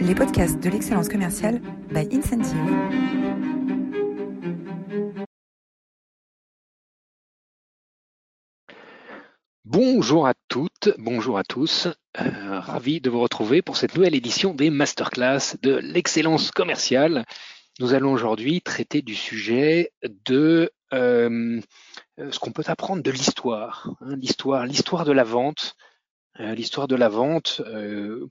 les podcasts de l'excellence commerciale by Incentive. Bonjour à toutes, bonjour à tous. Euh, ravi de vous retrouver pour cette nouvelle édition des masterclass de l'excellence commerciale. Nous allons aujourd'hui traiter du sujet de euh, ce qu'on peut apprendre de l'histoire, hein, l'histoire, l'histoire de la vente, euh, l'histoire de la vente. Euh,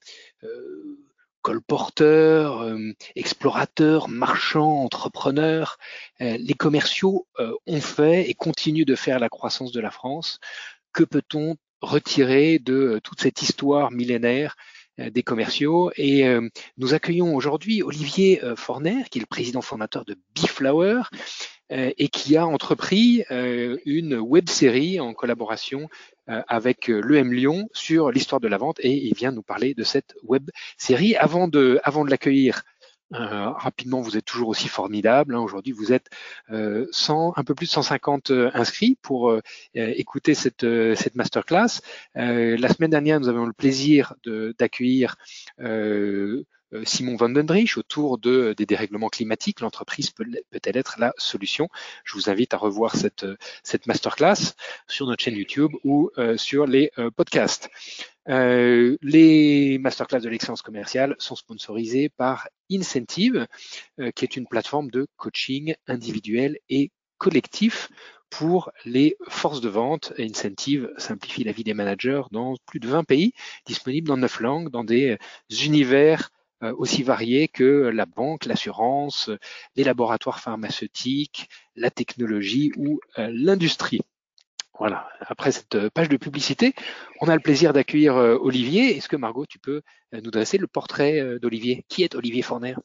colporteurs, euh, explorateurs, marchands, entrepreneurs, euh, les commerciaux euh, ont fait et continuent de faire la croissance de la France. Que peut-on retirer de toute cette histoire millénaire des commerciaux? Et nous accueillons aujourd'hui Olivier Forner, qui est le président fondateur de Biflower et qui a entrepris une web série en collaboration avec euh, l'EM Lyon sur l'histoire de la vente et il vient nous parler de cette web série. Avant de, avant de l'accueillir, euh, rapidement, vous êtes toujours aussi formidable. Hein. Aujourd'hui, vous êtes euh, 100, un peu plus de 150 inscrits pour écouter cette, cette masterclass. la semaine dernière, nous avons le plaisir d'accueillir euh, Simon Van Dendrich autour de, des dérèglements climatiques. L'entreprise peut-elle être la solution? Je vous invite à revoir cette, cette masterclass sur notre chaîne YouTube ou euh, sur les euh, podcasts. les masterclass de l'excellence commerciale sont sponsorisées par Incentive, qui est une plateforme de coaching individuel et collectif pour les forces de vente. Incentive simplifie la vie des managers dans plus de 20 pays, disponible dans 9 langues, dans des univers euh, aussi variés que la banque, l'assurance, les laboratoires pharmaceutiques, la technologie ou euh, l'industrie. Voilà, après cette page de publicité, on a le plaisir d'accueillir euh, Olivier. Est-ce que Margot, tu peux nous dresser le portrait d'Olivier? Qui est Olivier Forner?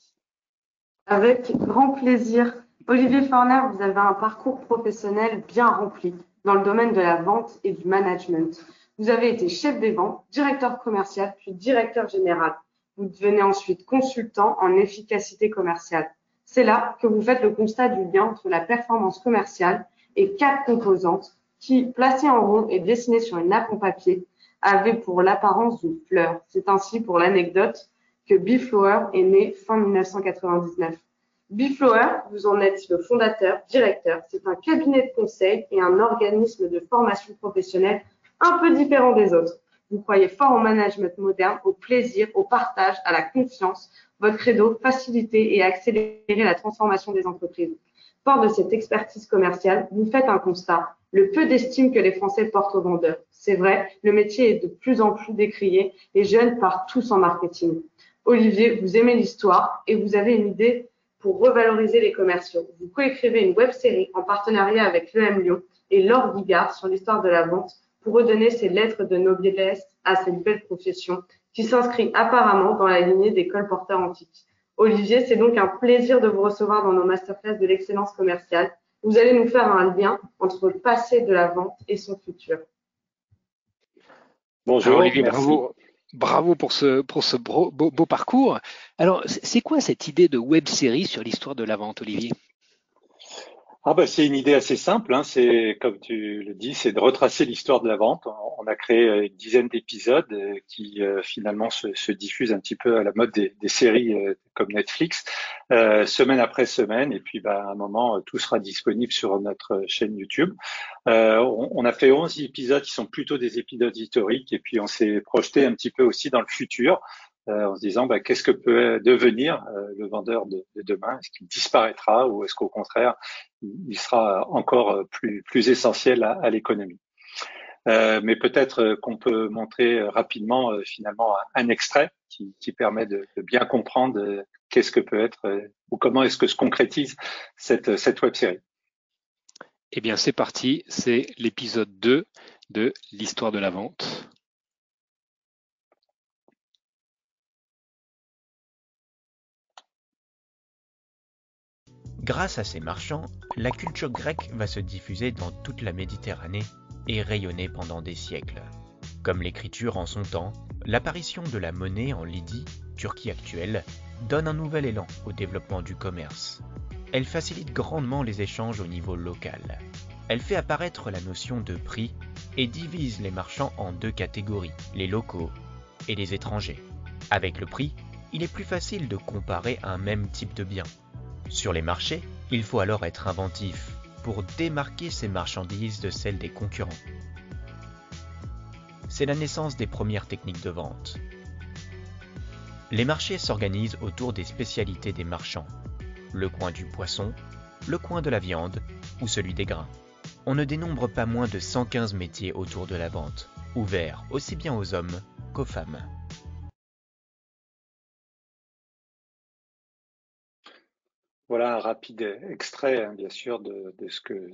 Avec grand plaisir. Olivier Forner, vous avez un parcours professionnel bien rempli dans le domaine de la vente et du management. Vous avez été chef des ventes, directeur commercial, puis directeur général. Vous devenez ensuite consultant en efficacité commerciale. C'est là que vous faites le constat du lien entre la performance commerciale et quatre composantes qui, placées en rond et dessinées sur une nappe en papier, avaient pour l'apparence d'une fleur. C'est ainsi pour l'anecdote que Biflower est né fin 1999. Biflower, vous en êtes le fondateur, directeur. C'est un cabinet de conseil et un organisme de formation professionnelle un peu différent des autres. Vous croyez fort au management moderne, au plaisir, au partage, à la confiance. Votre credo, faciliter et accélérer la transformation des entreprises. Fort de cette expertise commerciale, vous faites un constat, le peu d'estime que les Français portent aux vendeurs. C'est vrai, le métier est de plus en plus décrié, les jeunes partent tous en marketing. Olivier, vous aimez l'histoire et vous avez une idée pour revaloriser les commerciaux. Vous coécrivez une web série en partenariat avec l'EM Lyon et Laure Bigard sur l'histoire de la vente pour redonner ses lettres de noblesse à cette belle profession qui s'inscrit apparemment dans la lignée des colporteurs antiques. Olivier, c'est donc un plaisir de vous recevoir dans nos masterclass de l'excellence commerciale. Vous allez nous faire un lien entre le passé de la vente et son futur. Bonjour Olivier, bravo. Bravo pour ce, pour ce beau, beau parcours. Alors, c'est quoi cette idée de web série sur l'histoire de la vente, Olivier? Ah bah, c'est une idée assez simple, hein. c'est comme tu le dis, c'est de retracer l'histoire de la vente. On a créé euh, une dizaine d'épisodes euh, qui euh, finalement se, se, diffusent un petit peu à la mode des, des séries comme Netflix, euh, semaine après semaine. Et puis bah, à un moment, tout sera disponible sur notre chaîne YouTube. Euh, on, on, a fait 11 épisodes qui sont plutôt des épisodes historiques et puis on s'est projeté un petit peu aussi dans le futur. Euh, en se disant bah, qu'est-ce que peut devenir euh, le vendeur de, de demain? Est-ce qu'il disparaîtra ou est-ce qu'au contraire il sera encore plus, plus essentiel à, à l'économie? Euh, mais peut-être qu'on peut montrer rapidement finalement un extrait qui, qui permet de, de, bien comprendre qu'est-ce que peut être ou comment est-ce que se concrétise cette, cette web série. Eh bien, c'est parti. C'est l'épisode 2 de l'histoire de la vente. Grâce à ces marchands, la culture grecque va se diffuser dans toute la Méditerranée et rayonner pendant des siècles. Comme l'écriture en son temps, l'apparition de la monnaie en Lydie, Turquie actuelle, donne un nouvel élan au développement du commerce. Elle facilite grandement les échanges au niveau local. Elle fait apparaître la notion de prix et divise les marchands en deux catégories, les locaux et les étrangers. Avec le prix, il est plus facile de comparer un même type de bien. Sur les marchés, il faut alors être inventif pour démarquer ces marchandises de celles des concurrents. C'est la naissance des premières techniques de vente. Les marchés s'organisent autour des spécialités des marchands. Le coin du poisson, le coin de la viande ou celui des grains. On ne dénombre pas moins de 115 métiers autour de la vente, ouverts aussi bien aux hommes qu'aux femmes. Voilà un rapide extrait, hein, bien sûr, de, ce que,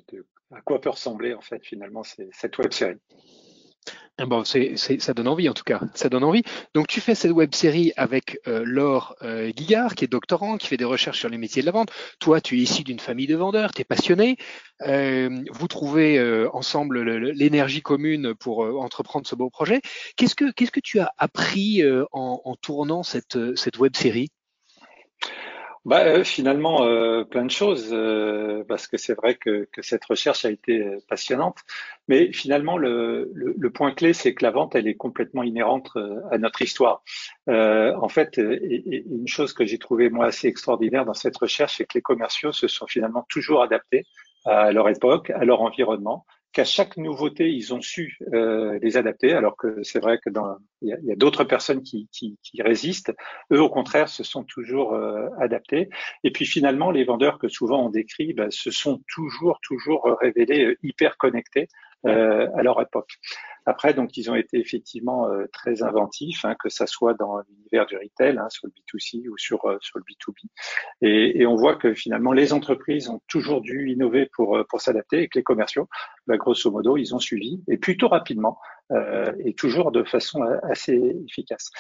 à quoi peut ressembler en fait finalement cette web série. Ah bon, ça donne envie en tout cas, ça donne envie. Donc tu fais cette web série avec euh, Laure euh, Guigard, qui est doctorant, qui fait des recherches sur les métiers de la vente. Toi, tu es issu d'une famille de vendeurs, tu es passionné. Euh, vous trouvez euh, ensemble l'énergie commune pour entreprendre ce beau projet. Qu'est-ce que, tu as appris en, tournant cette web série? Bah, euh, finalement, euh, plein de choses, euh, parce que c'est vrai que, que, cette recherche a été passionnante. Mais finalement, le, le, le point clé, c'est que la vente, elle est complètement inhérente à notre histoire. en fait, une chose que j'ai trouvé moi assez extraordinaire dans cette recherche, c'est que les commerciaux se sont finalement toujours adaptés à leur époque, à leur environnement, qu'à chaque nouveauté, ils ont su euh, les adapter, alors que c'est vrai que il y a, d'autres personnes qui, résistent. Eux, au contraire, se sont toujours euh, adaptés. Et puis finalement, les vendeurs que souvent on décrit, ben, se sont toujours, toujours révélés euh, hyper connectés à leur époque. Après, donc, ils ont été effectivement euh, très inventifs, hein, que ça soit dans l'univers du retail, hein, sur le B2C ou sur, euh, sur le B2B. Et, et, on voit que finalement, les entreprises ont toujours dû innover pour, pour s'adapter et que les commerciaux, bah, grosso modo, ils ont suivi et plutôt rapidement euh, et toujours de façon assez efficace.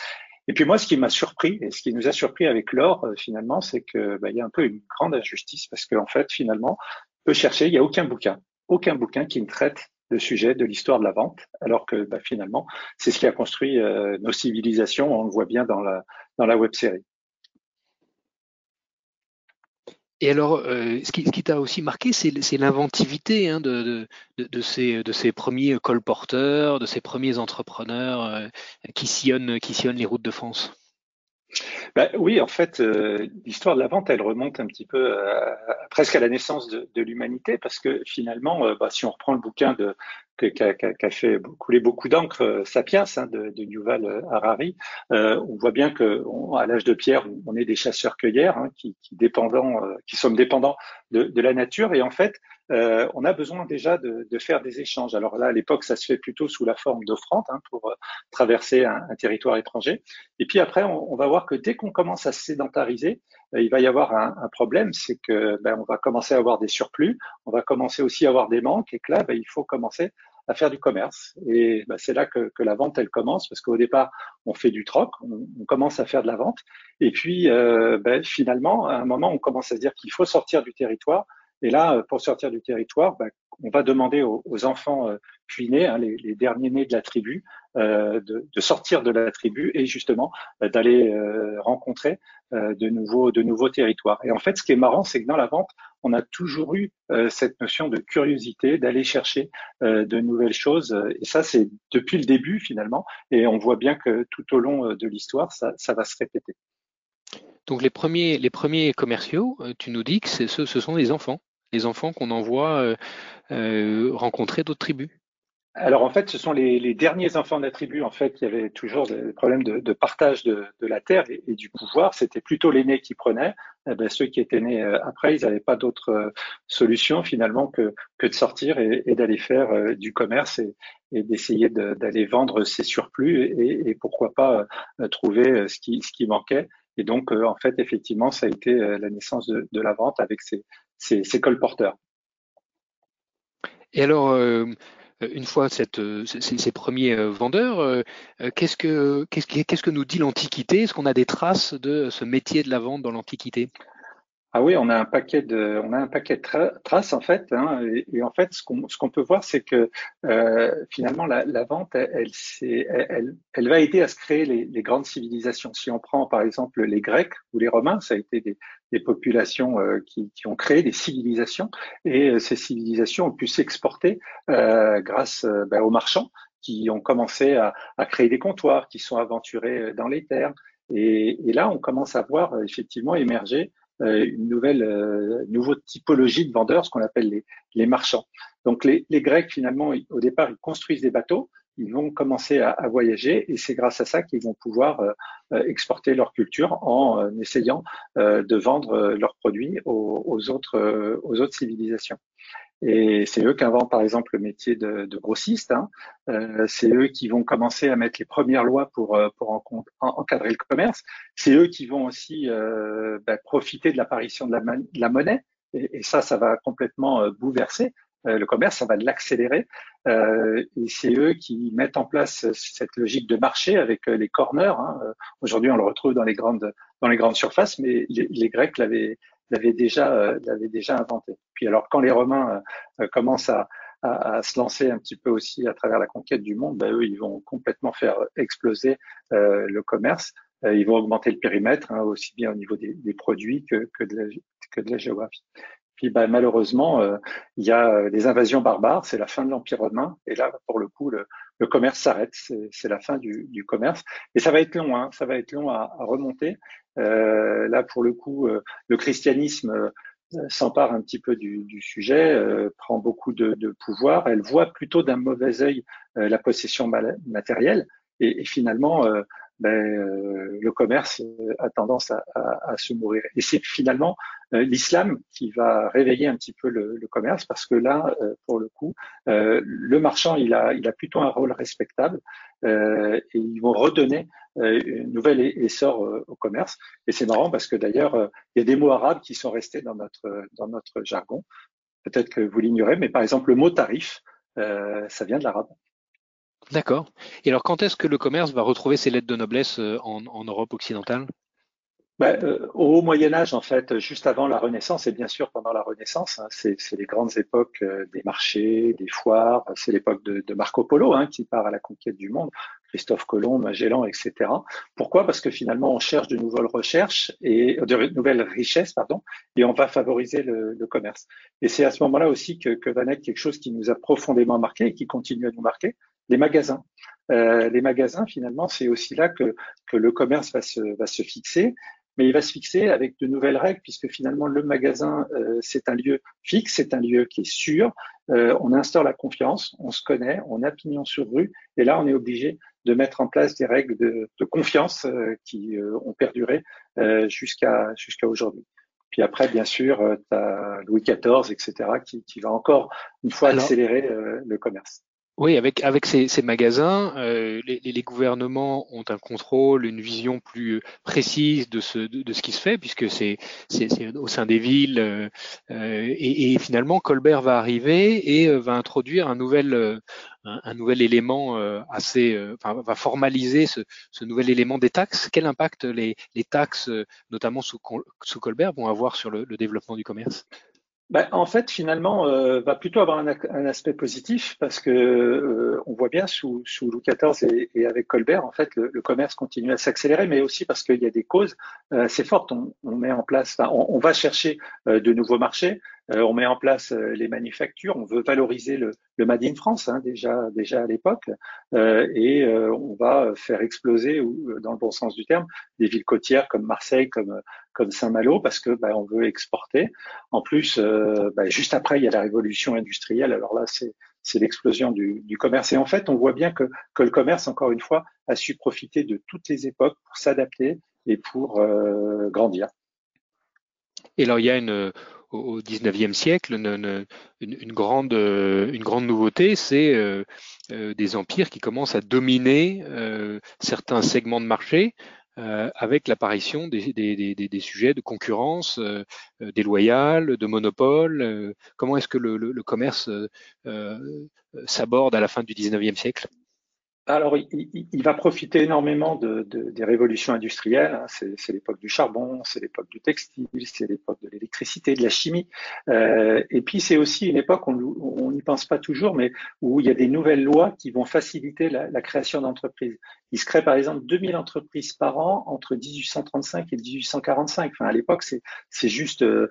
Et puis moi, ce qui m'a surpris et ce qui nous a surpris avec l'or, finalement, c'est que bah, il y a un peu une grande injustice parce qu'en fait, finalement, peut chercher, il n'y a aucun bouquin, aucun bouquin qui ne traite le sujet de l'histoire de la vente, alors que bah, finalement, c'est ce qui a construit euh, nos civilisations, on le voit bien dans la, dans web série. Et alors, euh, ce qui, t'a aussi marqué, c'est l'inventivité hein, de, ces, premiers colporteurs, de ces premiers entrepreneurs euh, qui sillonnent les routes de France. Bah, oui, en fait, euh, l'histoire de la vente, elle remonte un petit peu presque à la naissance de, de l'humanité, parce que finalement, euh, bah, si on reprend le bouquin de qui a, a, fait couler beaucoup d'encre, euh, Sapiens, hein, de, de, Harari, on voit bien que à l'âge de pierre, on est des chasseurs-cueilleurs hein, qui, qui, qui sommes dépendants de, de, la nature, et en fait, euh, on a besoin déjà de, de, faire des échanges. Alors là, à l'époque, ça se fait plutôt sous la forme d'offrandes hein, pour euh, traverser un, territoire étranger. Et puis après, on, va voir que dès qu'on commence à se sédentariser, euh, il va y avoir un, un problème, c'est que ben, on va commencer à avoir des surplus, on va commencer aussi à avoir des manques, et que là, ben, il faut commencer à faire du commerce. Et ben, c'est là que, que, la vente, elle commence, parce qu'au départ, on fait du troc, on, on, commence à faire de la vente, et puis euh, ben, finalement, à un moment, on commence à se dire qu'il faut sortir du territoire et là, euh, pour sortir du territoire, bah, on va demander aux, enfants euh, nés, hein, les, derniers nés de la tribu, euh, de, sortir de la tribu et justement euh, d'aller rencontrer de nouveaux territoires. Et en fait, ce qui est marrant, c'est que dans la vente, on a toujours eu cette notion de curiosité, d'aller chercher de nouvelles choses. Et ça, c'est depuis le début finalement. Et on voit bien que tout au long de l'histoire, ça, va se répéter. Donc les premiers, les premiers commerciaux, tu nous dis que ce, ce sont les enfants les enfants qu'on envoie euh, euh, rencontrer d'autres tribus? Alors en fait, ce sont les, derniers enfants de la tribu. En fait, il y avait toujours des problèmes de, partage de, la terre et, du pouvoir. C'était plutôt l'aîné qui prenait. Eh ben, ceux qui étaient nés euh, après, ils n'avaient pas d'autre solution finalement que, que de sortir et, d'aller faire du commerce et, d'essayer d'aller vendre ses surplus et, pourquoi pas trouver ce qui, qui manquait. Et donc, en fait, effectivement, ça a été la naissance de la vente avec ces, ces, ces colporteurs. Et alors, euh, une fois cette, euh, ces, ces, premiers euh, vendeurs, qu'est-ce que, qu'est-ce, qu'est-ce que nous dit l'Antiquité? Est-ce qu'on a des traces de ce métier de la vente dans l'Antiquité? Ah oui, on a un paquet de, on a un paquet de traces en fait, hein, et, et, en fait, ce qu'on ce qu'on peut voir, c'est que euh, finalement la, la, vente, elle, elle, elle, elle, va aider à se créer les, les, grandes civilisations. Si on prend par exemple les Grecs ou les Romains, ça a été des, des populations euh, qui, qui, ont créé des civilisations, et euh, ces civilisations ont pu s'exporter euh, grâce euh, ben, aux marchands qui ont commencé à, à créer des comptoirs, qui sont aventurés dans les terres Et, là, on commence à voir effectivement émerger une nouvelle, nouveau typologie de vendeurs, ce qu'on appelle les, marchands. Donc les, les Grecs, finalement, au départ, ils construisent des bateaux ils vont commencer à, voyager et c'est grâce à ça qu'ils vont pouvoir euh, euh, exporter leur culture en euh, essayant de vendre leurs produits aux, autres, aux autres civilisations. Et c'est eux qui inventent par exemple le métier de, grossiste. Hein. c'est eux qui vont commencer à mettre les premières lois pour, pour encadrer le commerce. C'est eux qui vont aussi bah, profiter de l'apparition de, la, monnaie. Et, ça, ça va complètement bouleverser euh, le commerce, ça va l'accélérer. Euh, et c'est eux qui mettent en place cette logique de marché avec euh, les corners. Hein. Aujourd'hui, on le retrouve dans les grandes dans les grandes surfaces, mais les, Grecs l'avaient l'avaient déjà l'avaient déjà inventé. Puis alors, quand les Romains commencent à, à, se lancer un petit peu aussi à travers la conquête du monde, ben, eux, ils vont complètement faire exploser le commerce. ils vont augmenter le périmètre, hein, aussi bien au niveau des, des produits que, que, de la, que de la géographie. Puis bah, malheureusement, euh, il y a euh, des invasions barbares, c'est la fin de l'Empire romain, et là, pour le coup, le, commerce s'arrête, c'est la fin du, commerce. Et ça va être long, hein, ça va être long à, remonter. Euh, là, pour le coup, le christianisme s'empare un petit peu du, sujet, prend beaucoup de, pouvoir. Elle voit plutôt d'un mauvais œil la possession matérielle, et, et finalement, ben, euh, le commerce euh, a tendance à, à, à se mourir. Et c'est finalement euh, l'islam qui va réveiller un petit peu le, le commerce parce que là, pour le coup, le marchand, il a, il a plutôt un rôle respectable et ils vont redonner une nouvelle essor au commerce. Et c'est marrant parce que d'ailleurs, il y a des mots arabes qui sont restés dans notre, dans notre jargon. Peut-être que vous l'ignorez, mais par exemple, le mot tarif, ça vient de l'arabe. D'accord. Et alors, quand est-ce que le commerce va retrouver ses lettres de noblesse euh, en, Europe occidentale? Ben, euh, au Moyen Âge, en fait, juste avant la Renaissance, et bien sûr pendant la Renaissance, hein, c'est les grandes époques euh, des marchés, des foires, c'est l'époque de, Marco Polo hein, qui part à la conquête du monde, Christophe Colomb, Magellan, etc. Pourquoi? Parce que finalement, on cherche de nouvelles recherches et de nouvelles richesses, pardon, et on va favoriser le, commerce. Et c'est à ce moment-là aussi que, que va naître quelque chose qui nous a profondément marqué et qui continue à nous marquer, les magasins. Euh, les magasins, finalement, c'est aussi là que, que le commerce va se, va se fixer, mais il va se fixer avec de nouvelles règles, puisque finalement, le magasin, euh, c'est un lieu fixe, c'est un lieu qui est sûr, euh, on instaure la confiance, on se connaît, on a pignon sur rue, et là, on est obligé de mettre en place des règles de, de confiance qui ont perduré jusqu'à jusqu'à aujourd'hui. Puis après, bien sûr, tu as Louis XIV, etc., qui, qui va encore une fois accélérer le commerce. Oui, avec, avec ces, ces magasins, euh, les, les, gouvernements ont un contrôle, une vision plus précise de ce, de, ce qui se fait, puisque c'est au sein des villes. Euh, euh, et, et, finalement, Colbert va arriver et va introduire un nouvel, un, nouvel élément assez, enfin, va formaliser ce, ce, nouvel élément des taxes. Quel impact les, les taxes, notamment sous, sous Colbert, vont avoir sur le, le développement du commerce? Ben, en fait, finalement, euh, va plutôt avoir un, aspect positif parce que euh, on voit bien sous, sous Louis XIV et, avec Colbert, en fait, le, commerce continue à s'accélérer, mais aussi parce qu'il y a des causes euh, assez fortes. On, met en place, on, on, va chercher euh, de nouveaux marchés, on met en place les manufactures, on veut valoriser le, Made in France hein, déjà déjà à l'époque, et on va faire exploser, dans le bon sens du terme, des villes côtières comme Marseille, comme Saint-Malo parce que bah, on veut exporter. En plus, euh, bah, juste après, il y a la révolution industrielle. Alors là, c'est l'explosion du, commerce. Et en fait, on voit bien que, le commerce, encore une fois, a su profiter de toutes les époques pour s'adapter et pour euh, grandir. Et alors, il y a une, au XIXe siècle, une, grande, une grande nouveauté, c'est euh, euh des empires qui commencent à dominer euh, certains segments de marché. Euh, avec l'apparition des, sujets de concurrence euh, euh déloyale, de monopole. Euh, comment est-ce que le, le, le commerce s'aborde à la fin du 19e siècle? Alors, il, va profiter énormément de, de, des révolutions industrielles. Hein. C'est l'époque du charbon, c'est l'époque du textile, c'est l'époque de l'électricité, de la chimie. Euh, et puis, c'est aussi une époque, on n'y pense pas toujours, mais où il y a des nouvelles lois qui vont faciliter la, création d'entreprises. Il se crée par exemple 2000 entreprises par an entre 1835 et 1845. Enfin, à l'époque, c'est juste euh,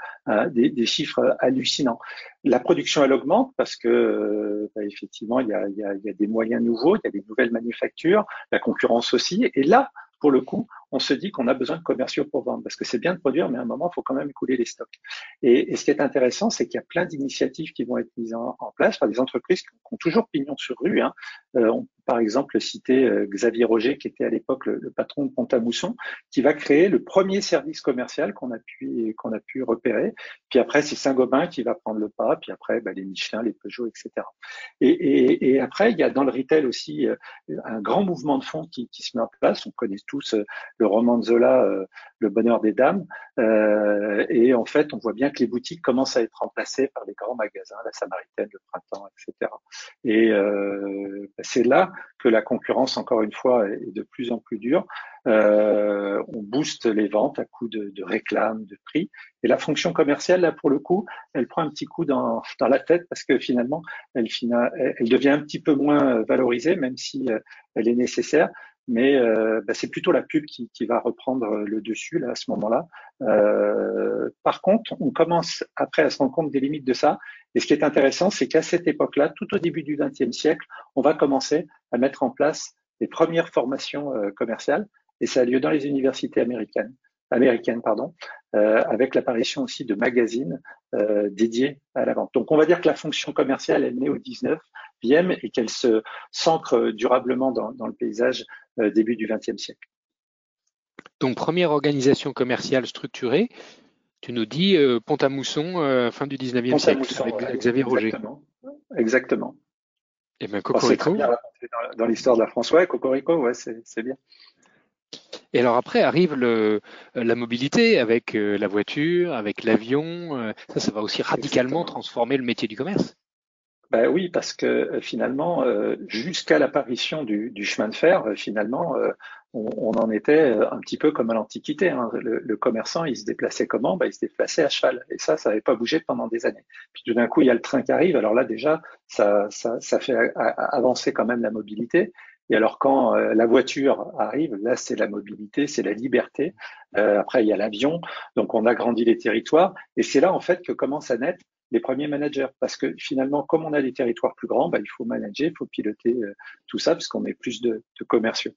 des, chiffres hallucinants. La production, elle augmente parce que euh, bah, effectivement, il y a des moyens nouveaux, il y a des nouvelles manufactures, la concurrence aussi. Et là, pour le coup, on se dit qu'on a besoin de commerciaux pour vendre, parce que c'est bien de produire, mais à un moment, il faut quand même écouler les stocks. Et, ce qui est intéressant, c'est qu'il y a plein d'initiatives qui vont être mises en, place par des entreprises qui ont toujours pignon sur rue. Hein. Euh, par exemple citer euh, Xavier Roger, qui était à l'époque le, patron de Pont-à-Mousson, qui va créer le premier service commercial qu'on a pu repérer. Puis après, c'est Saint-Gobain qui va prendre le pas. Puis après, bah, les Michelin, les Peugeot, etc. Et, après, il y a dans le retail aussi euh, un grand mouvement de fond qui, qui se met en place. On connaît tous le roman de Zola, euh, Le bonheur des dames. Euh, et en fait, on voit bien que les boutiques commencent à être remplacées par les grands magasins, la Samaritaine, le Printemps, etc. Et euh, bah, c'est là que la concurrence, encore une fois, est de plus en plus dure. on booste les ventes à coup de, de réclames, de prix. Et la fonction commerciale, là, pour le coup, elle prend un petit coup dans, la tête parce que finalement, elle, elle devient un petit peu moins valorisée, même si elle est nécessaire mais euh, bah, c'est plutôt la pub qui, va reprendre le dessus là à ce moment-là. Euh, par contre, on commence après à se rendre compte des limites de ça. Et ce qui est intéressant, c'est qu'à cette époque-là, tout au début du XXe siècle, on va commencer à mettre en place les premières formations euh, commerciales, et ça a lieu dans les universités américaines américaine, pardon, euh, avec l'apparition aussi de magazines euh, dédiés à la vente. Donc on va dire que la fonction commerciale, elle naît au 19e et qu'elle se s'ancre durablement dans, dans le paysage euh, début du 20e siècle. Donc première organisation commerciale structurée, tu nous dis Pont-à-Mousson, fin du 19e siècle, avec Xavier Roger. Exactement. exactement. Et eh bien Cocorico. dans, dans l'histoire de la France, ouais, Cocorico, ouais, c'est bien. Et alors après arrive le, la mobilité avec euh, la voiture, avec l'avion. Euh, ça, ça va aussi radicalement transformer le métier du commerce. Ben oui, parce que euh, finalement, jusqu'à l'apparition du, du, chemin de fer, finalement, on, on, en était un petit peu comme à l'Antiquité. Hein. Le, le, commerçant, il se déplaçait comment? Ben, Il se déplaçait à cheval. Et ça, ça n'avait pas bougé pendant des années. Puis tout d'un coup, il y a le train qui arrive. Alors là, déjà, ça, ça, ça fait avancer quand même la mobilité. Et alors quand euh, la voiture arrive, là c'est la mobilité, c'est la liberté. Euh, après il y a l'avion, donc on agrandit les territoires. Et c'est là en fait que commencent à naître les premiers managers, parce que finalement, comme on a des territoires plus grands, bah, il faut manager, il faut piloter euh, tout ça, parce qu'on met plus de, commerciaux.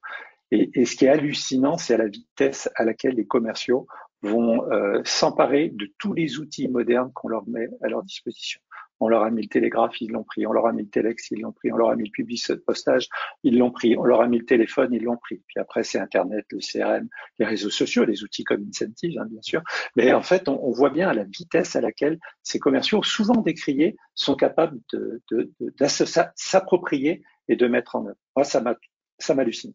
Et, et, ce qui est hallucinant, c'est la vitesse à laquelle les commerciaux vont s'emparer de tous les outils modernes qu'on leur met à leur disposition. On leur a mis le télégraphe, ils l'ont pris. On leur a mis le téléx, ils l'ont pris. On leur a mis le public postage, ils l'ont pris. On leur a mis le téléphone, ils l'ont pris. Puis après, c'est Internet, le CRM, les réseaux sociaux, les outils comme Incentive, hein, bien sûr. Mais en fait, on, voit bien à la vitesse à laquelle ces commerciaux, souvent décriés, sont capables de, de, de s'approprier et de mettre en œuvre. Moi, ça m'hallucine.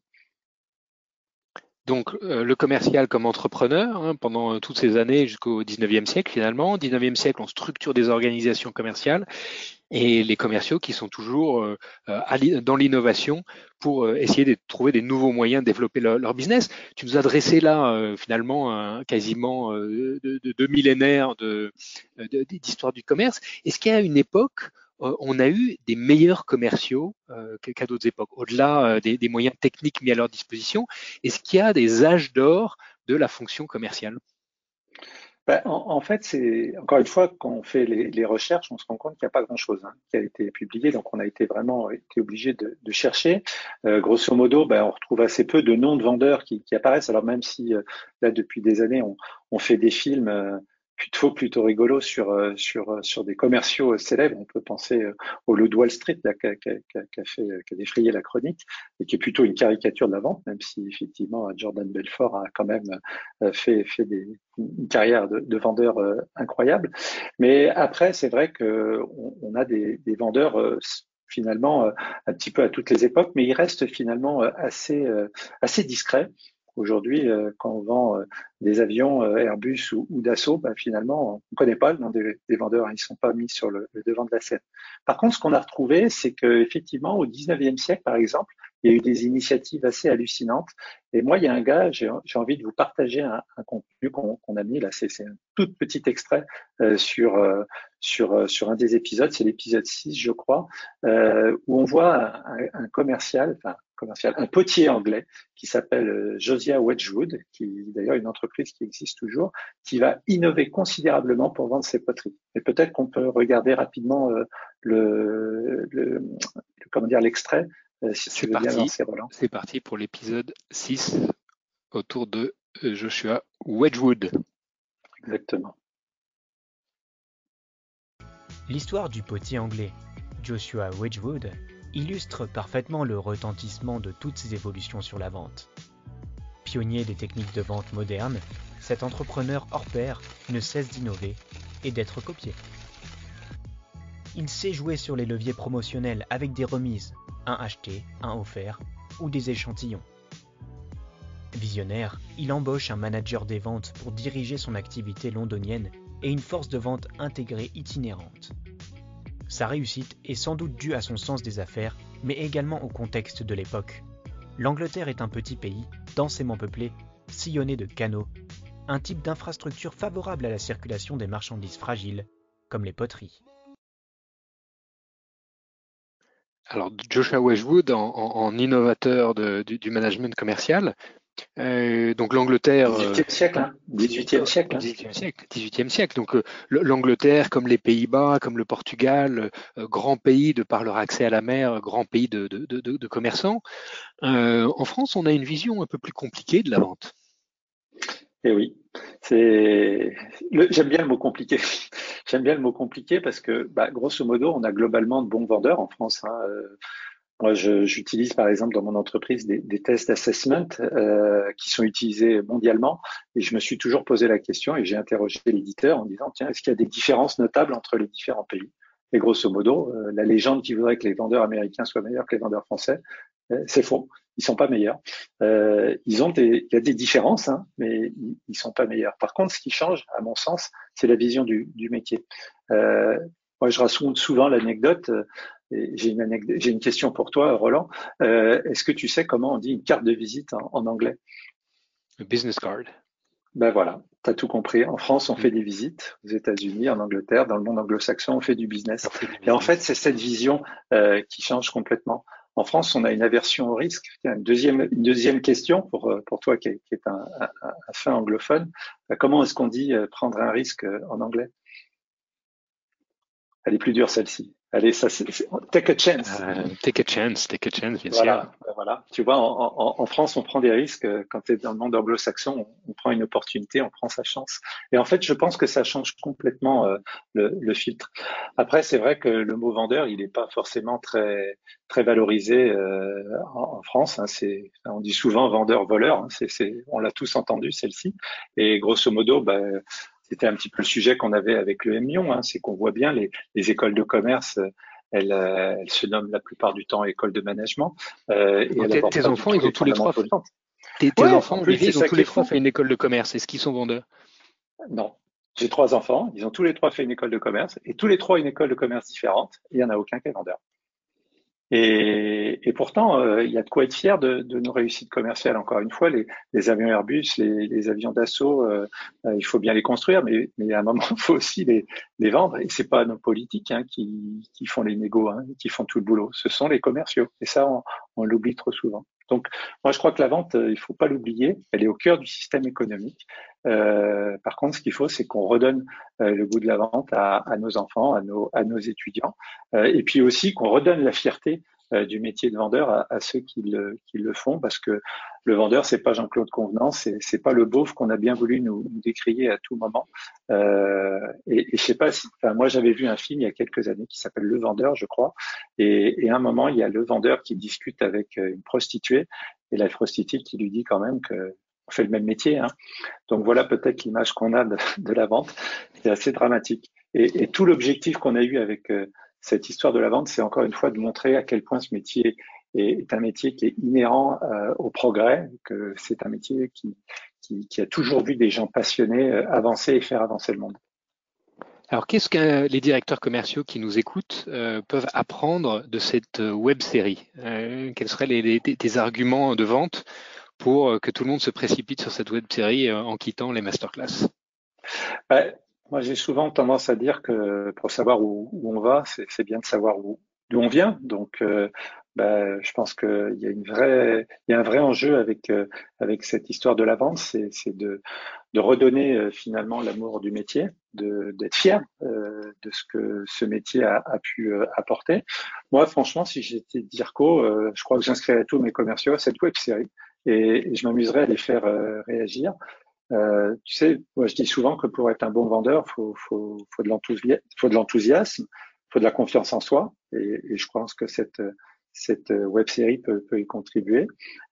Donc euh, le commercial comme entrepreneur hein, pendant euh, toutes ces années jusqu'au 19e siècle finalement. Au 19e siècle, on structure des organisations commerciales et les commerciaux qui sont toujours euh, dans l'innovation pour essayer de trouver des nouveaux moyens de développer leur, business. Tu nous as dressé là finalement quasiment deux millénaires d'histoire du commerce. Est-ce qu'il y a une époque on a eu des meilleurs commerciaux euh, qu'à d'autres époques, au-delà euh, des, moyens techniques mis à leur disposition. Est-ce qu'il y a des âges d'or de la fonction commerciale? Ben, en, fait, c'est encore une fois quand on fait les, recherches, on se rend compte qu'il n'y a pas grand-chose hein, qui a été publié, donc on a été vraiment obligé de, chercher. grosso modo, ben, on retrouve assez peu de noms de vendeurs qui, apparaissent. Alors même si là depuis des années on fait des films plutôt plutôt rigolo sur euh, sur euh, sur des commerciaux célèbres. On peut penser euh, au Loup Wall Street qui, a, qui, a, qui, a, fait qui a défrayé la chronique et qui est plutôt une caricature de la vente, même si effectivement Jordan Belfort a quand même fait fait des, une carrière de, de vendeur incroyable. Mais après, c'est vrai que on, a des, des vendeurs finalement un petit peu à toutes les époques, mais ils restent finalement assez assez discrets. Aujourd'hui, euh, quand on vend euh, des avions euh, Airbus ou, ou Dassault, ben, finalement, on ne connaît pas le nom des, vendeurs, hein, ils ne sont pas mis sur le, devant de la scène. Par contre, ce qu'on a retrouvé, c'est qu'effectivement, au 19e siècle, par exemple, il y a eu des initiatives assez hallucinantes. Et moi, il y a un gars, j'ai envie de vous partager un, contenu qu'on a mis là. C'est un tout petit extrait sur sur sur un des épisodes. C'est l'épisode 6, je crois, où on voit un, un commercial, enfin commercial, un potier anglais qui s'appelle euh, Josiah Wedgwood, qui est d'ailleurs une entreprise qui existe toujours, qui va innover considérablement pour vendre ses poteries. Et peut-être qu'on peut regarder rapidement euh, le, le, comment dire l'extrait. Euh, si c'est parti. C'est parti pour l'épisode 6. autour de Joshua Wedgwood. Exactement. L'histoire du potier anglais Joshua Wedgwood illustre parfaitement le retentissement de toutes ces évolutions sur la vente. Pionnier des techniques de vente modernes, cet entrepreneur hors pair ne cesse d'innover et d'être copié. Il sait jouer sur les leviers promotionnels avec des remises, un acheté, un offert ou des échantillons. Visionnaire, il embauche un manager des ventes pour diriger son activité londonienne et une force de vente intégrée itinérante. Sa réussite est sans doute due à son sens des affaires, mais également au contexte de l'époque. L'Angleterre est un petit pays, densément peuplé, sillonné de canaux, un type d'infrastructure favorable à la circulation des marchandises fragiles, comme les poteries. Alors, Joshua Wedgwood, en, innovateur du, management commercial, euh, donc l'Angleterre. 18e siècle, hein 18e siècle. 18e siècle. 18e siècle. Donc euh, l'Angleterre, comme les Pays-Bas, comme le Portugal, euh, grand pays de par leur accès à la mer, grand pays de, de, de, de commerçants. en France, on a une vision un peu plus compliquée de la vente. Eh oui, c'est. J'aime bien le mot compliqué. J'aime bien le mot compliqué parce que, bah, grosso modo, on a globalement de bons vendeurs en France. Hein. Moi, j'utilise par exemple dans mon entreprise des, des tests d'assessment euh, qui sont utilisés mondialement et je me suis toujours posé la question et j'ai interrogé l'éditeur en disant tiens, est-ce qu'il y a des différences notables entre les différents pays? Et grosso modo, euh, la légende qui voudrait que les vendeurs américains soient meilleurs que les vendeurs français, euh, c'est faux. Ils sont pas meilleurs. Euh, ils ont des, il y a des différences, hein, mais ils, ils sont pas meilleurs. Par contre, ce qui change, à mon sens, c'est la vision du, du métier. moi, je raconte souvent l'anecdote. J'ai une, j'ai une question pour toi, Roland. Euh, est-ce que tu sais comment on dit une carte de visite en, anglais? Business card. Ben voilà, tu as tout compris. En France, on fait des visites. Aux États-Unis, en Angleterre, dans le monde anglo-saxon, on fait du business. Et en fait, c'est cette vision euh, qui change complètement. En France, on a une aversion au risque. Une deuxième, une deuxième question pour, euh, pour toi qui est, qui est un, un, un, fin anglophone. Comment est-ce qu'on dit prendre un risque en anglais? Elle est plus dure celle-ci. Allez, ça, c'est, take a chance. Uh, take a chance, take a chance, bien voilà, sûr. Ben voilà. Tu vois, en, en, en, France, on prend des risques. Quand tu es dans le monde anglo-saxon, on, on, prend une opportunité, on prend sa chance. Et en fait, je pense que ça change complètement euh, le, le, filtre. Après, c'est vrai que le mot vendeur, il n'est pas forcément très très valorisé euh, en, en, France. Hein, c'est, on dit souvent vendeur-voleur. Hein, c'est, c'est, on l'a tous entendu, celle-ci. Et grosso modo, ben, c'était un petit peu le sujet qu'on avait avec le M hein, c'est qu'on voit bien les, les, écoles de commerce, elles, euh, elles, se nomment la plupart du temps école de management. Euh, et tes, enfants, ils ont tous les trois. Tes, enfants, ils ont tous les trois fait une école de commerce. Est-ce qu'ils sont vendeurs? Non. J'ai trois enfants, ils ont tous les trois fait une école de commerce et tous les trois une école de commerce différente. Il n'y en a aucun qui est vendeur. Et, pourtant, euh, il y a de quoi être fier de, nos réussites commerciales. Encore une fois, les, avions Airbus, les, avions d'assaut, euh, euh, il faut bien les construire, mais, à un moment, il faut aussi les, vendre. Et c'est pas nos politiques hein, qui, font les négos, hein, qui font tout le boulot. Ce sont les commerciaux. Et ça, on l'oublie trop souvent. Donc, moi, je crois que la vente, il faut pas l'oublier. Elle est au cœur du système économique. Euh, par contre, ce qu'il faut, c'est qu'on redonne euh, le goût de la vente à, nos enfants, à nos, étudiants, euh, et puis aussi qu'on redonne la fierté du métier de vendeur à, ceux qui le, qui le, font, parce que le vendeur, c'est pas Jean-Claude Convenant, c'est, c'est pas le beauf qu'on a bien voulu nous, nous décrier à tout moment. Euh, et, et je sais pas si, enfin, moi j'avais vu un film il y a quelques années qui s'appelle Le Vendeur, je crois, et, et à un moment il y a le vendeur qui discute avec une prostituée, et la prostituée qui lui dit quand même que on fait le même métier. Hein. Donc voilà peut-être l'image qu'on a de, de, la vente. C'est assez dramatique. Et, et tout l'objectif qu'on a eu avec euh, cette histoire de la vente, c'est encore une fois de montrer à quel point ce métier est, est un métier qui est inhérent euh, au progrès, que c'est un métier qui, qui, qui, a toujours vu des gens passionnés euh, avancer et faire avancer le monde. Alors, qu'est-ce que les directeurs commerciaux qui nous écoutent euh, peuvent apprendre de cette web série? Quels seraient les, les, les, arguments de vente pour que tout le monde se précipite sur cette web série en quittant les masterclass? Ouais, Moi, j'ai souvent tendance à dire que pour savoir où, où on va, c'est bien de savoir d'où on vient. Donc, euh, bah, je pense qu'il y a il y a un vrai enjeu avec euh, avec cette histoire de la vente, c'est de de redonner euh, finalement l'amour du métier, d'être fier euh, de ce que ce métier a, a pu apporter. Moi, franchement, si j'étais Dirco, je crois que j'inscrirais tous mes commerciaux à cette web série et, je m'amuserais à les faire réagir. Euh, tu sais, moi je dis souvent que pour être un bon vendeur, faut, faut, faut de l'enthousiasme, faut de la confiance en soi, et, et je pense que cette cette web série peut, peut y contribuer,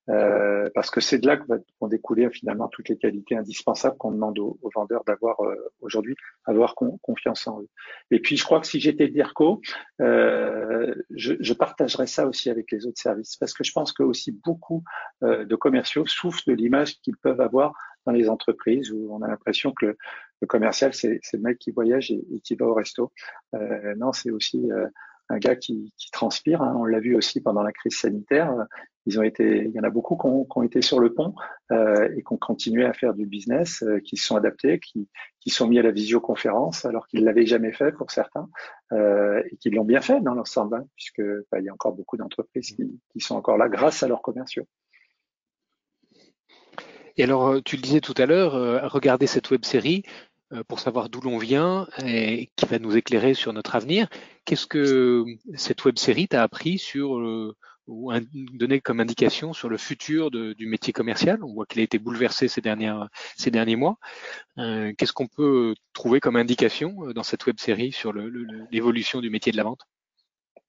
euh, parce que c'est de là que vont finalement toutes les qualités indispensables qu'on demande aux, vendeurs d'avoir euh, aujourd'hui, avoir confiance en eux. Et puis je crois que si j'étais DIRCO, euh, je, je, partagerais ça aussi avec les autres services, parce que je pense que aussi beaucoup euh, de commerciaux souffrent de l'image qu'ils peuvent avoir dans les entreprises où on a l'impression que le, commercial, c'est le mec qui voyage et, qui va au resto. Euh, non, c'est aussi euh, un gars qui, transpire. Hein. On l'a vu aussi pendant la crise sanitaire. Été, il y en a beaucoup qui ont, été sur le pont euh, et qui ont continué à faire du business, euh, qui se sont adaptés, qui, qui sont mis à la visioconférence alors qu'ils l'avaient jamais fait pour certains euh, et qui l'ont bien fait dans l'ensemble, hein, puisque bah, y a encore beaucoup d'entreprises qui sont encore là grâce à leurs commerciaux. Et alors, euh, tu le disais tout à l'heure, euh, regardez cette web série euh, pour savoir d'où l'on vient et qui va nous éclairer sur notre avenir. Qu'est-ce que cette web série t'a appris sur ou donné comme indication sur le futur du métier commercial? On voit qu'il a été bouleversé ces, dernières, ces derniers mois. Qu'est-ce qu'on peut trouver comme indication dans cette web série sur l'évolution du métier de la vente?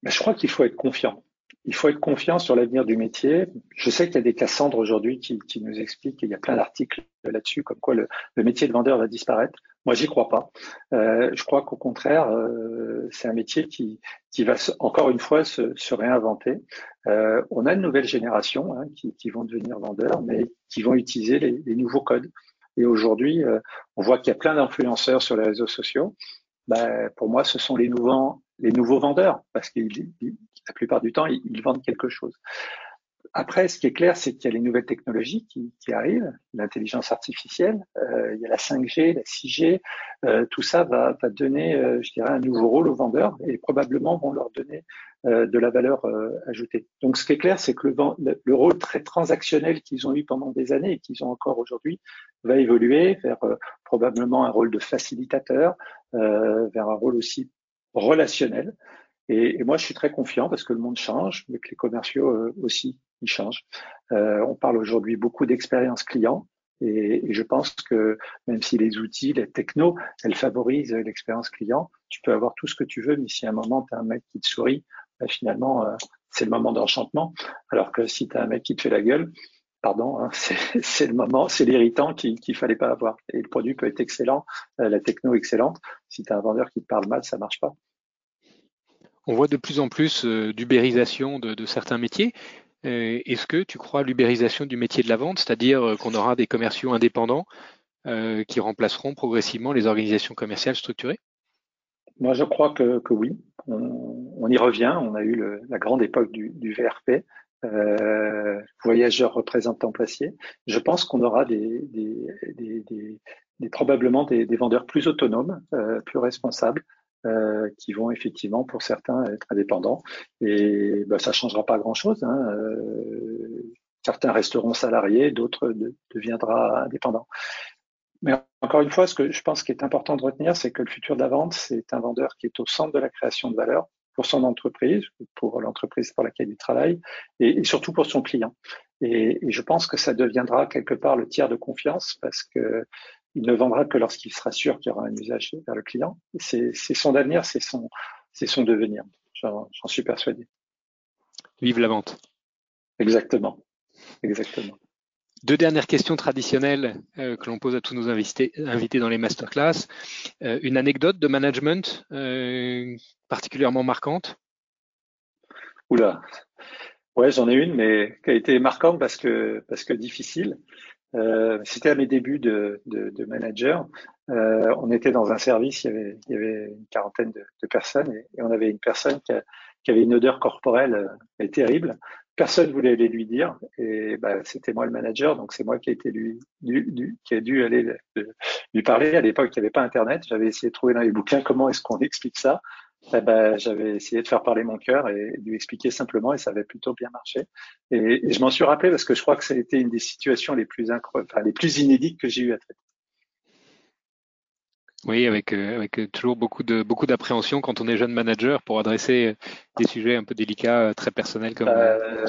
Ben, Je crois qu'il faut être confiant il faut être confiant sur l'avenir du métier. Je sais qu'il y a des Cassandres aujourd'hui qui, nous expliquent, il y a plein d'articles là-dessus, comme quoi le, métier de vendeur va disparaître. Moi, j'y crois pas. Euh, je crois qu'au contraire, euh, c'est un métier qui, va encore une fois se, réinventer. Euh, on a une nouvelle génération hein, qui, qui, vont devenir vendeurs, mais qui vont utiliser les, nouveaux codes. Et aujourd'hui, on voit qu'il y a plein d'influenceurs sur les réseaux sociaux. Ben, pour moi, ce sont les nouveaux, les nouveaux vendeurs, parce que la plupart du temps, ils, vendent quelque chose. Après, ce qui est clair, c'est qu'il y a les nouvelles technologies qui, arrivent, l'intelligence artificielle, euh, il y a la 5G, la 6G, euh, tout ça va, donner, euh, je dirais, un nouveau rôle aux vendeurs et probablement vont leur donner de la valeur ajoutée. Donc, ce qui est clair, c'est que le, le, rôle très transactionnel qu'ils ont eu pendant des années et qu'ils ont encore aujourd'hui va évoluer vers probablement un rôle de facilitateur, vers un rôle aussi relationnel. Et, et, moi, je suis très confiant parce que le monde change, mais que les commerciaux euh, aussi, ils changent. Euh, on parle aujourd'hui beaucoup d'expérience client. Et, et, je pense que même si les outils, les technos, elles favorisent l'expérience client, tu peux avoir tout ce que tu veux, mais si à un moment, tu as un mec qui te sourit, bah, finalement, euh, c'est le moment d'enchantement. Alors que si tu as un mec qui te fait la gueule, pardon, hein, c'est le moment, c'est l'irritant qu'il ne fallait pas avoir. Et le produit peut être excellent, euh, la techno excellente. Si tu as un vendeur qui te parle mal, ça marche pas. On voit de plus en plus euh, d'ubérisation de, certains métiers. Euh, Est-ce que tu crois à l'ubérisation du métier de la vente, c'est-à-dire euh, qu'on aura des commerciaux indépendants qui remplaceront progressivement les organisations commerciales structurées? Moi, je crois que, oui. On, y revient. On a eu la grande époque du, VRP. Voyageurs représentants placiers. Je pense qu'on aura des, probablement des, vendeurs plus autonomes, plus responsables, euh, qui vont effectivement pour certains être indépendants. Et bah, ça changera pas grand-chose. Hein. Euh, certains resteront salariés, d'autres de, deviendront indépendants. Mais encore une fois, ce que je pense qui est important de retenir, c'est que le futur de la vente, c'est un vendeur qui est au centre de la création de valeur pour son entreprise, pour l'entreprise pour laquelle il travaille, et, et surtout pour son client. Et, et, je pense que ça deviendra quelque part le tiers de confiance parce que il ne vendra que lorsqu'il sera sûr qu'il y aura un usage vers le client. C'est son avenir, c'est son, son devenir. J'en suis persuadé. Vive la vente. Exactement. Exactement. Deux dernières questions traditionnelles euh, que l'on pose à tous nos invités, invités dans les masterclass. Euh, une anecdote de management euh, particulièrement marquante? Oula, ouais, j'en ai une, mais qui a été marquante parce que parce que difficile. Euh, C'était à mes débuts de, manager. Euh, on était dans un service, il y avait, une quarantaine de, personnes et, on avait une personne qui, avait une odeur corporelle euh, terrible. Personne voulait aller lui dire et bah, c'était moi le manager, donc c'est moi qui a été lui, lui, qui a dû aller lui parler. À l'époque, il n'y avait pas Internet. J'avais essayé de trouver dans les bouquins comment est-ce qu'on explique ça eh ben, j'avais essayé de faire parler mon cœur et de lui expliquer simplement et ça avait plutôt bien marché. Et, et je m'en suis rappelé parce que je crois que ça a été une des situations les plus, enfin, les plus inédites que j'ai eu à traiter. Oui, avec, euh, avec toujours beaucoup de beaucoup d'appréhension quand on est jeune manager pour adresser des sujets un peu délicats, très personnels comme, euh,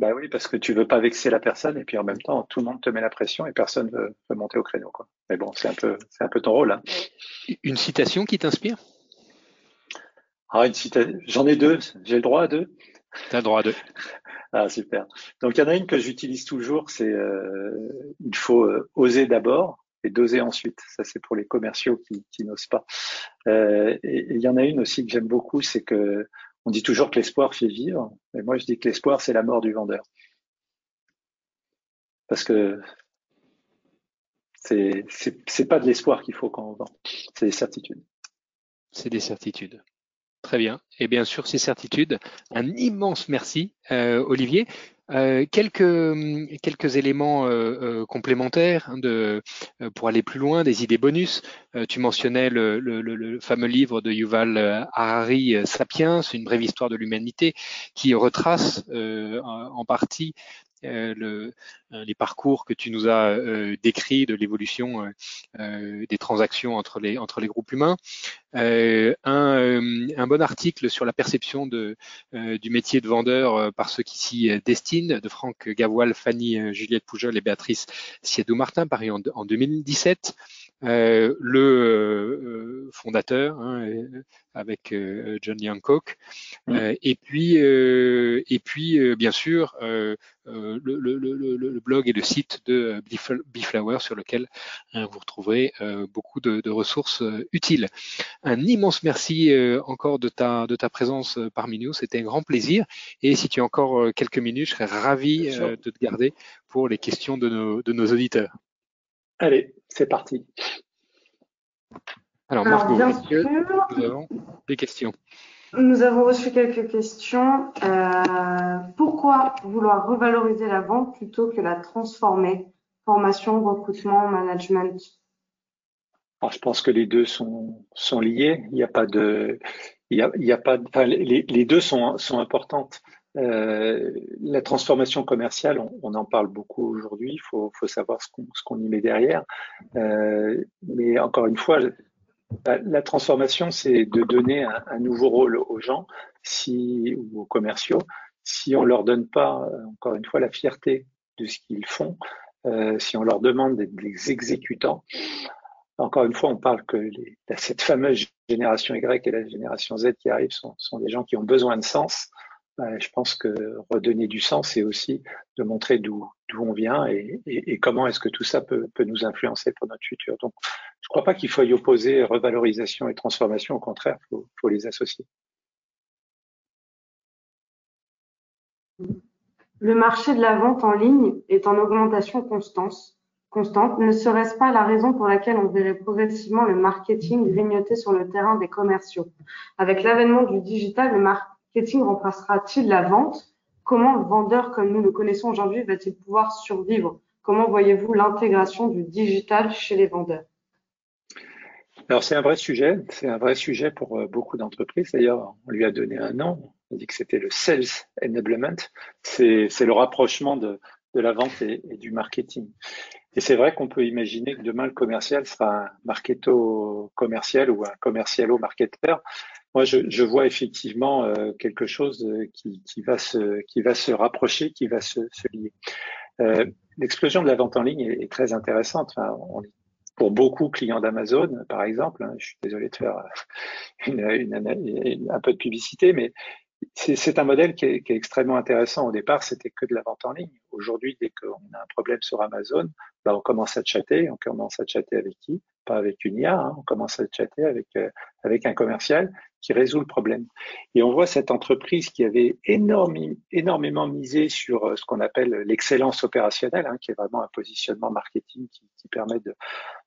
Bah oui, parce que tu veux pas vexer la personne et puis en même temps tout le monde te met la pression et personne veut, veut monter au créneau. Quoi. Mais bon, c'est un peu c'est un peu ton rôle. Hein. Une citation qui t'inspire? Ah, une citation. J'en ai deux. J'ai le droit à deux? T'as le droit à deux. ah super. Donc il y en a une que j'utilise toujours, c'est euh, il faut euh, oser d'abord et doser ensuite. Ça, c'est pour les commerciaux qui, qui n'osent pas. Euh, et il y en a une aussi que j'aime beaucoup, c'est que on dit toujours que l'espoir fait vivre, mais moi je dis que l'espoir c'est la mort du vendeur, parce que c'est c'est pas de l'espoir qu'il faut quand on vend, c'est des certitudes. C'est des certitudes. Très bien. Et bien sûr, ces certitudes, un immense merci, euh, Olivier. Euh, quelques, quelques éléments euh, complémentaires hein, de, pour aller plus loin, des idées bonus. tu mentionnais le, le, le, fameux livre de Yuval Harari, Sapiens, une brève histoire de l'humanité, qui retrace en partie euh, le, euh, les parcours que tu nous as euh, décrits de l'évolution des transactions entre les, entre les groupes humains. Un, un, bon article sur la perception de, du métier de vendeur par ceux qui s'y destinent, de Franck Gavoil, Fanny Juliette Poujol et Béatrice Siedou-Martin, paru en, en 2017. Euh, le euh, fondateur hein, avec euh, John Hancock, mm. et puis et puis bien sûr le, le, le, blog et le site de Biflower sur lequel hein, vous retrouverez beaucoup de, de, ressources utiles. Un immense merci encore de ta de ta présence parmi nous, c'était un grand plaisir. Et si tu as encore quelques minutes, je serais ravi de te garder pour les questions de nos, de nos auditeurs. Allez, c'est parti. Alors, Margot, bien sûr, nous avons des questions? Nous avons reçu quelques questions. Euh, pourquoi vouloir revaloriser la vente plutôt que la transformer? Formation, recrutement, management Alors, Je pense que les deux sont, liés. Il n'y a pas de. Il y a, il y a pas, enfin, les, deux sont, importantes. Euh, la transformation commerciale, on, en parle beaucoup aujourd'hui. Il faut, savoir ce qu'on y met derrière. Euh, mais encore une fois, la, transformation, c'est de donner un, nouveau rôle aux gens, si ou aux commerciaux. Si on leur donne pas, encore une fois, la fierté de ce qu'ils font, euh, si on leur demande d'être des exécutants, encore une fois, on parle que cette fameuse génération Y et la génération Z qui arrivent sont, des gens qui ont besoin de sens. Bah, je pense que redonner du sens, c'est aussi de montrer d'où on vient et, comment est-ce que tout ça peut, nous influencer pour notre futur. Donc, je ne crois pas qu'il faut y opposer revalorisation et transformation. Au contraire, il faut, les associer. Le marché de la vente en ligne est en augmentation constante. Constante. Ne serait-ce pas la raison pour laquelle on verrait progressivement le marketing grignoter sur le terrain des commerciaux? Avec l'avènement du digital, le marketing remplacera-t-il la vente? Comment le vendeur comme nous le connaissons aujourd'hui va-t-il pouvoir survivre? Comment voyez-vous l'intégration du digital chez les vendeurs? Alors c'est un vrai sujet, c'est un vrai sujet pour euh, beaucoup d'entreprises. D'ailleurs, on lui a donné un nom, on dit que c'était le sales enablement, c'est le rapprochement de, la vente et, du marketing. Et c'est vrai qu'on peut imaginer que demain le commercial sera un marketo commercial ou un commercialo marketeur moi, je, je vois effectivement euh, quelque chose euh, qui, qui, va se, qui va se rapprocher, qui va se, se lier. Euh, L'explosion de la vente en ligne est, très intéressante. Enfin, pour beaucoup clients d'Amazon, par exemple, hein, je suis désolé de faire une, une, un peu de publicité, mais c'est un modèle qui est, extrêmement intéressant. Au départ, c'était que de la vente en ligne. Aujourd'hui, dès qu'on a un problème sur Amazon, bah, on commence à chatter. On commence à chatter avec qui? Pas avec une IA. Hein, on commence à chatter avec euh, avec un commercial qui résout le problème. Et on voit cette entreprise qui avait énormément misé sur euh, ce qu'on appelle l'excellence opérationnelle, hein, qui est vraiment un positionnement marketing qui, permet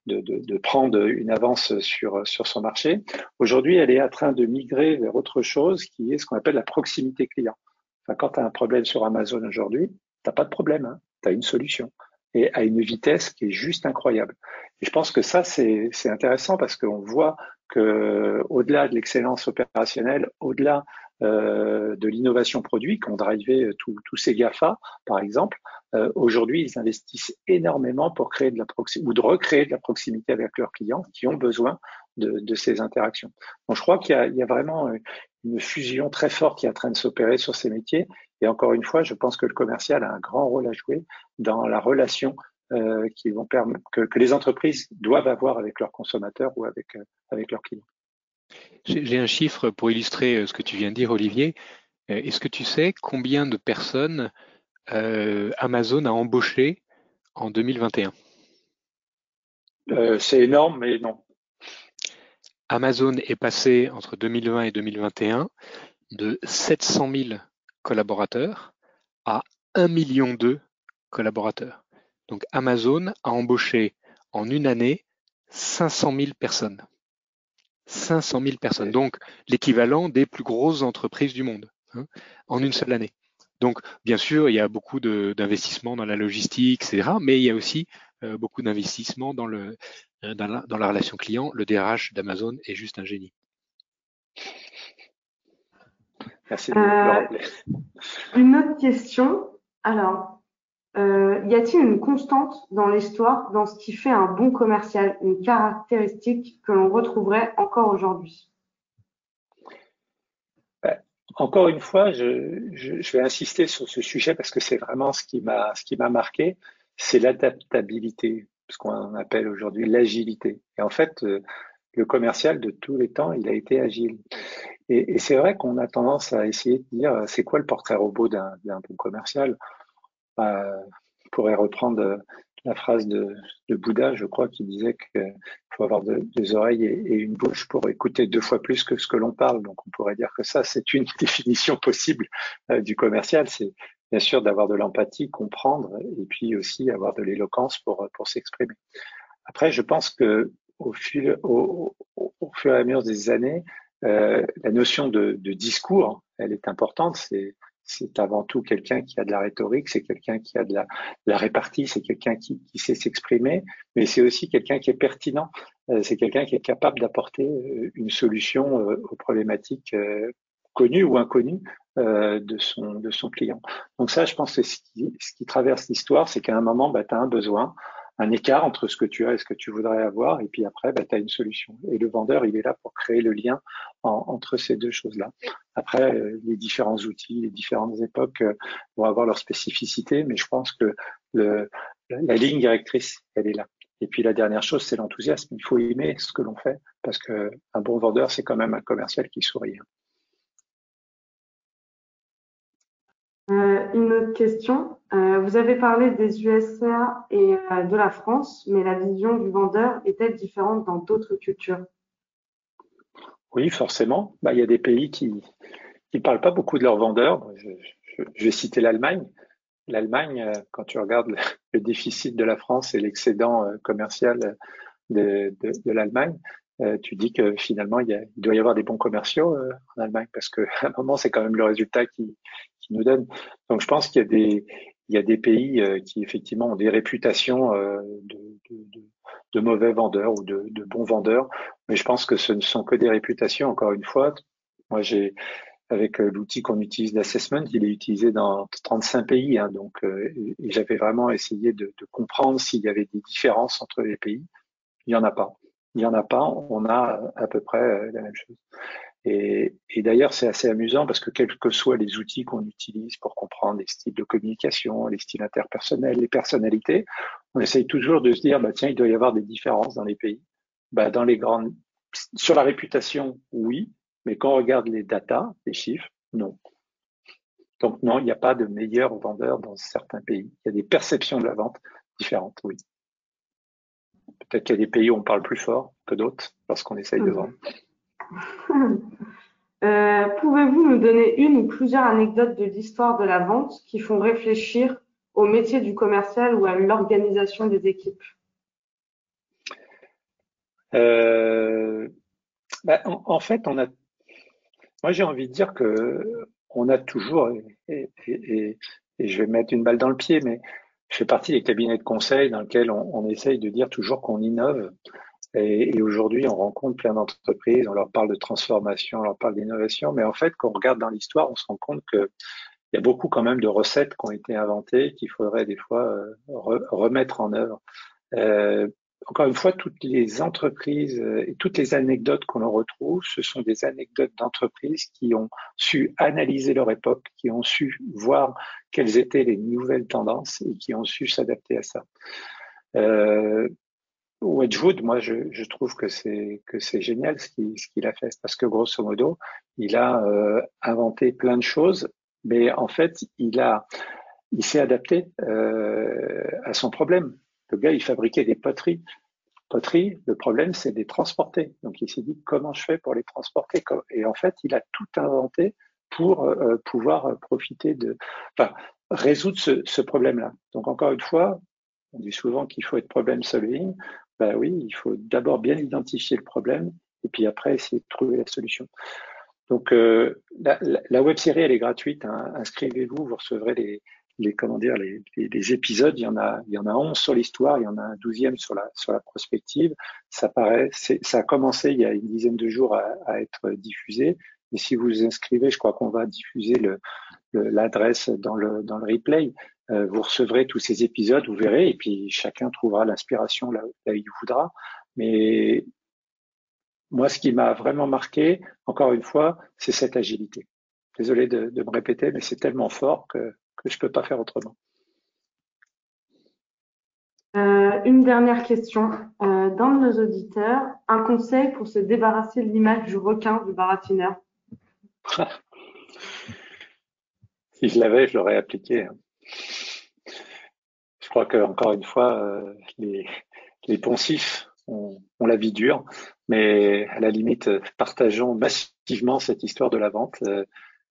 de, prendre une avance sur, sur son marché. Aujourd'hui, elle est en train de migrer vers autre chose qui est ce qu'on appelle la proximité client. Enfin, quand tu as un problème sur Amazon aujourd'hui, tu pas de problème, hein, tu as une solution et à une vitesse qui est juste incroyable. Et je pense que ça, c'est intéressant parce qu'on voit que au-delà de l'excellence opérationnelle, au-delà euh, de l'innovation produit qu'ont drivé euh, tous ces GAFA, par exemple, euh, aujourd'hui, ils investissent énormément pour créer de la proximité ou de recréer de la proximité avec leurs clients qui ont besoin de, ces interactions. Donc je crois qu'il y, y a, vraiment une fusion très forte qui est en train de s'opérer sur ces métiers. Et encore une fois, je pense que le commercial a un grand rôle à jouer dans la relation euh, qui vont permettre que, que, les entreprises doivent avoir avec leurs consommateurs ou avec, euh, avec leurs clients. J'ai un chiffre pour illustrer euh, ce que tu viens de dire, Olivier. Est-ce que tu sais combien de personnes euh, Amazon a embauché en 2021 euh, C'est énorme, mais non. Amazon est passé entre 2020 et 2021 de 700 000 collaborateurs à 1 million de collaborateurs. Donc Amazon a embauché en une année 500 000 personnes. 500 000 personnes, donc l'équivalent des plus grosses entreprises du monde hein, en une seule année. Donc, bien sûr, il y a beaucoup d'investissements dans la logistique, etc., mais il y a aussi euh, beaucoup d'investissements dans, euh, dans, la, relation client. Le DRH d'Amazon est juste un génie. Merci de euh, Une autre question. Alors, euh, y a-t-il une constante dans l'histoire dans ce qui fait un bon commercial, une caractéristique que l'on retrouverait encore aujourd'hui? Encore une fois, je, je, vais insister sur ce sujet parce que c'est vraiment ce qui m'a ce qui m'a marqué, c'est l'adaptabilité, ce qu'on appelle aujourd'hui l'agilité. Et en fait, euh, le commercial de tous les temps, il a été agile. Et, c'est vrai qu'on a tendance à essayer de dire, euh, c'est quoi le portrait robot d'un bon commercial? Euh, On pourrait reprendre la phrase de, Bouddha, je crois, qui disait qu'il faut avoir deux oreilles et, une bouche pour écouter deux fois plus que ce que l'on parle. Donc, on pourrait dire que ça, c'est une définition possible euh, du commercial. C'est bien sûr d'avoir de l'empathie, comprendre, et puis aussi avoir de l'éloquence pour, s'exprimer. Après, je pense que au, fur et à mesure des années, euh, la notion de, de, discours, elle est importante. C'est c'est avant tout quelqu'un qui a de la rhétorique, c'est quelqu'un qui a de la, la répartie, c'est quelqu'un qui, qui, sait s'exprimer, mais c'est aussi quelqu'un qui est pertinent, euh, c'est quelqu'un qui est capable d'apporter euh, une solution aux problématiques connues ou inconnues de, son, de son client. Donc ça, je pense que ce qui, ce qui traverse l'histoire, c'est qu'à un moment, bah, tu as un besoin, un écart entre ce que tu as et ce que tu voudrais avoir, et puis après, bah, tu as une solution. Et le vendeur, il est là pour créer le lien entre ces deux choses-là. Après, euh, les différents outils, les différentes époques euh, vont avoir leur spécificité, mais je pense que la ligne directrice, elle est là. Et puis la dernière chose, c'est l'enthousiasme. Il faut aimer ce que l'on fait, parce que un bon vendeur, c'est quand même un commercial qui sourit. Une autre question. Euh, vous avez parlé des USA et euh, de la France, mais la vision du vendeur est-elle différente dans d'autres cultures? Oui, forcément. Bah, il y a des pays qui ne parlent pas beaucoup de leurs vendeurs. Je, vais citer l'Allemagne. L'Allemagne, quand tu regardes le, déficit de la France et l'excédent commercial de, l'Allemagne, tu dis que finalement, il, doit y avoir des bons commerciaux en Allemagne parce qu'à un moment, c'est quand même le résultat qui, nous donne. Donc je pense qu'il y a des, des pays euh, qui effectivement ont des réputations euh, de, mauvais vendeurs ou de, de, bons vendeurs, mais je pense que ce ne sont que des réputations. Encore une fois, moi j'ai avec euh, l'outil qu'on utilise d'assessment, il est utilisé dans 35 pays, hein, donc j'avais vraiment essayé de, comprendre s'il y avait des différences entre les pays. Il n'y en a pas. Il n'y en a pas. On a à peu près la même chose. Et, et d'ailleurs, c'est assez amusant parce que quels que soient les outils qu'on utilise pour comprendre les styles de communication, les styles interpersonnels, les personnalités, on essaye toujours de se dire, bah, tiens, il doit y avoir des différences dans les pays. Bah, dans les grandes, sur la réputation, oui, mais quand on regarde les datas, les chiffres, non. Donc non, il n'y a pas de meilleurs vendeurs dans certains pays. Il y a des perceptions de la vente différentes, oui. Peut-être qu'il y a des pays où on parle plus fort que d'autres lorsqu'on essaye de mmh. vendre. Euh, pouvez-vous nous donner une ou plusieurs anecdotes de l'histoire de la vente qui font réfléchir au métier du commercial ou à l'organisation des équipes? Euh, bah, en, fait. Moi, j'ai envie de dire que on a toujours, et, je vais mettre une balle dans le pied, mais je fais partie des cabinets de conseil dans lesquels on, on essaye de dire toujours qu'on innove. Et, aujourd'hui, on rencontre plein d'entreprises, on leur parle de transformation, on leur parle d'innovation, mais en fait, quand on regarde dans l'histoire, on se rend compte que il y a beaucoup quand même de recettes qui ont été inventées qu'il faudrait des fois euh, remettre en œuvre. Euh, encore une fois, toutes les entreprises et toutes les anecdotes qu'on en retrouve, ce sont des anecdotes d'entreprises qui ont su analyser leur époque, qui ont su voir quelles étaient les nouvelles tendances et qui ont su s'adapter à ça. Euh, Wedgwood, moi, je, trouve que c'est que c'est génial ce qu'il a fait parce que grosso modo, il a euh, inventé plein de choses, mais en fait, il a il s'est adapté euh, à son problème. Le gars, il fabriquait des poteries. Poteries, le problème, c'est de les transporter. Donc, il s'est dit comment je fais pour les transporter? Et en fait, il a tout inventé pour euh, pouvoir profiter de, enfin, résoudre ce, problème-là. Donc, encore une fois, on dit souvent qu'il faut être problem solving. Ben oui, il faut d'abord bien identifier le problème et puis après essayer de trouver la solution. Donc euh, la, la, web série elle est gratuite. Hein. Inscrivez-vous, vous recevrez les, comment dire les, épisodes. Il y en a il y en a 11 sur l'histoire, il y en a un douzième sur la sur la prospective. Ça paraît ça a commencé il y a une dizaine de jours à, être diffusé. Et si vous vous inscrivez, je crois qu'on va diffuser l'adresse dans le dans le replay. Euh, vous recevrez tous ces épisodes, vous verrez, et puis chacun trouvera l'inspiration là, où il voudra. Mais moi, ce qui m'a vraiment marqué, encore une fois, c'est cette agilité. Désolé de, me répéter, mais c'est tellement fort que, je ne peux pas faire autrement. Euh, une dernière question euh, d'un de nos auditeurs. Un conseil pour se débarrasser de l'image du requin, du baratineur? Si je l'avais, je l'aurais appliqué. Hein crois que encore une fois, euh, les, poncifs ont, la vie dure, mais à la limite, partageons massivement cette histoire de la vente euh,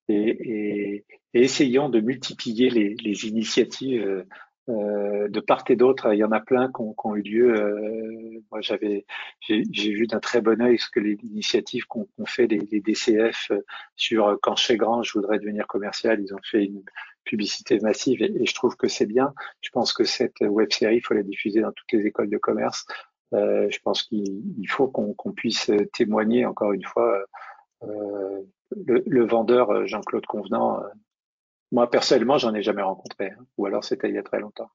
et, essayons de multiplier les, initiatives euh, de part et d'autre, il y en a plein qui ont, eu lieu. Euh, moi, j'avais, j'ai vu d'un très bon œil ce que les initiatives qu'ont fait les, les, DCF sur quand chez Grand, je voudrais devenir commercial. Ils ont fait une publicité massive et, je trouve que c'est bien. Je pense que cette web série, il faut la diffuser dans toutes les écoles de commerce. Euh, je pense qu'il faut qu'on puisse témoigner encore une fois. Euh, le, vendeur Jean-Claude Convenant moi, personnellement, j'en ai jamais rencontré, hein. ou alors c'était il y a très longtemps.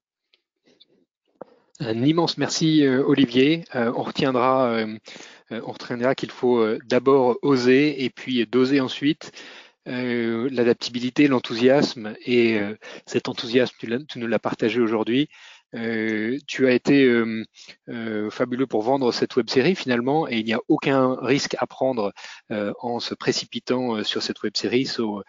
Un immense merci, euh, Olivier. On retiendra qu'il faut d'abord oser et puis doser ensuite. L'adaptabilité, l'enthousiasme et cet enthousiasme, tu, tu nous l'as partagé aujourd'hui. Euh, tu as été euh, euh, fabuleux pour vendre cette web série finalement et il n'y a aucun risque à prendre en se précipitant sur cette web série. So,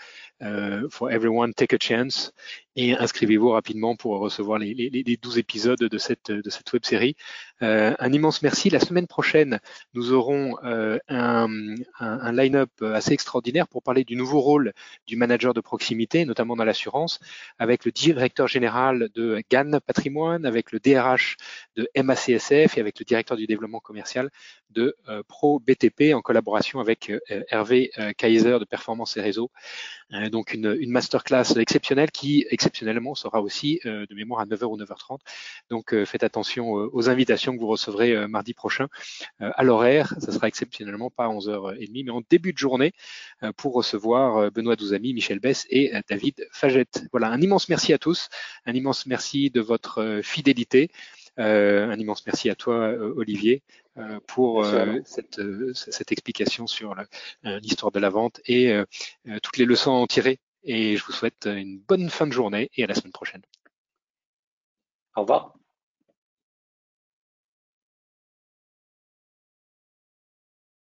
for everyone, take a chance et inscrivez-vous rapidement pour recevoir les, les, les 12 épisodes de cette, web série. un immense merci. La semaine prochaine, nous aurons un, un line-up assez extraordinaire pour parler du nouveau rôle du manager de proximité, notamment dans l'assurance, avec le directeur général de GAN Patrimoine avec le DRH de MACSF et avec le directeur du développement commercial de euh, Pro BTP en collaboration avec euh, Hervé euh, Kaiser de Performance et Réseau. donc une, une masterclass exceptionnelle qui exceptionnellement sera aussi de mémoire à 9h ou 9h30. Donc faites attention aux invitations que vous recevrez mardi prochain à l'horaire. Ça sera exceptionnellement pas à 11h30 mais en début de journée pour recevoir Benoît Douzami, Michel Bess et David Fagette. Voilà, un immense merci à tous, un immense merci de votre fidélité. Euh, un immense merci à toi, euh, Olivier, euh, pour cette, cette, explication sur l'histoire de la vente et toutes les leçons à en tirer. Et je vous souhaite une bonne fin de journée et à la semaine prochaine. Au revoir.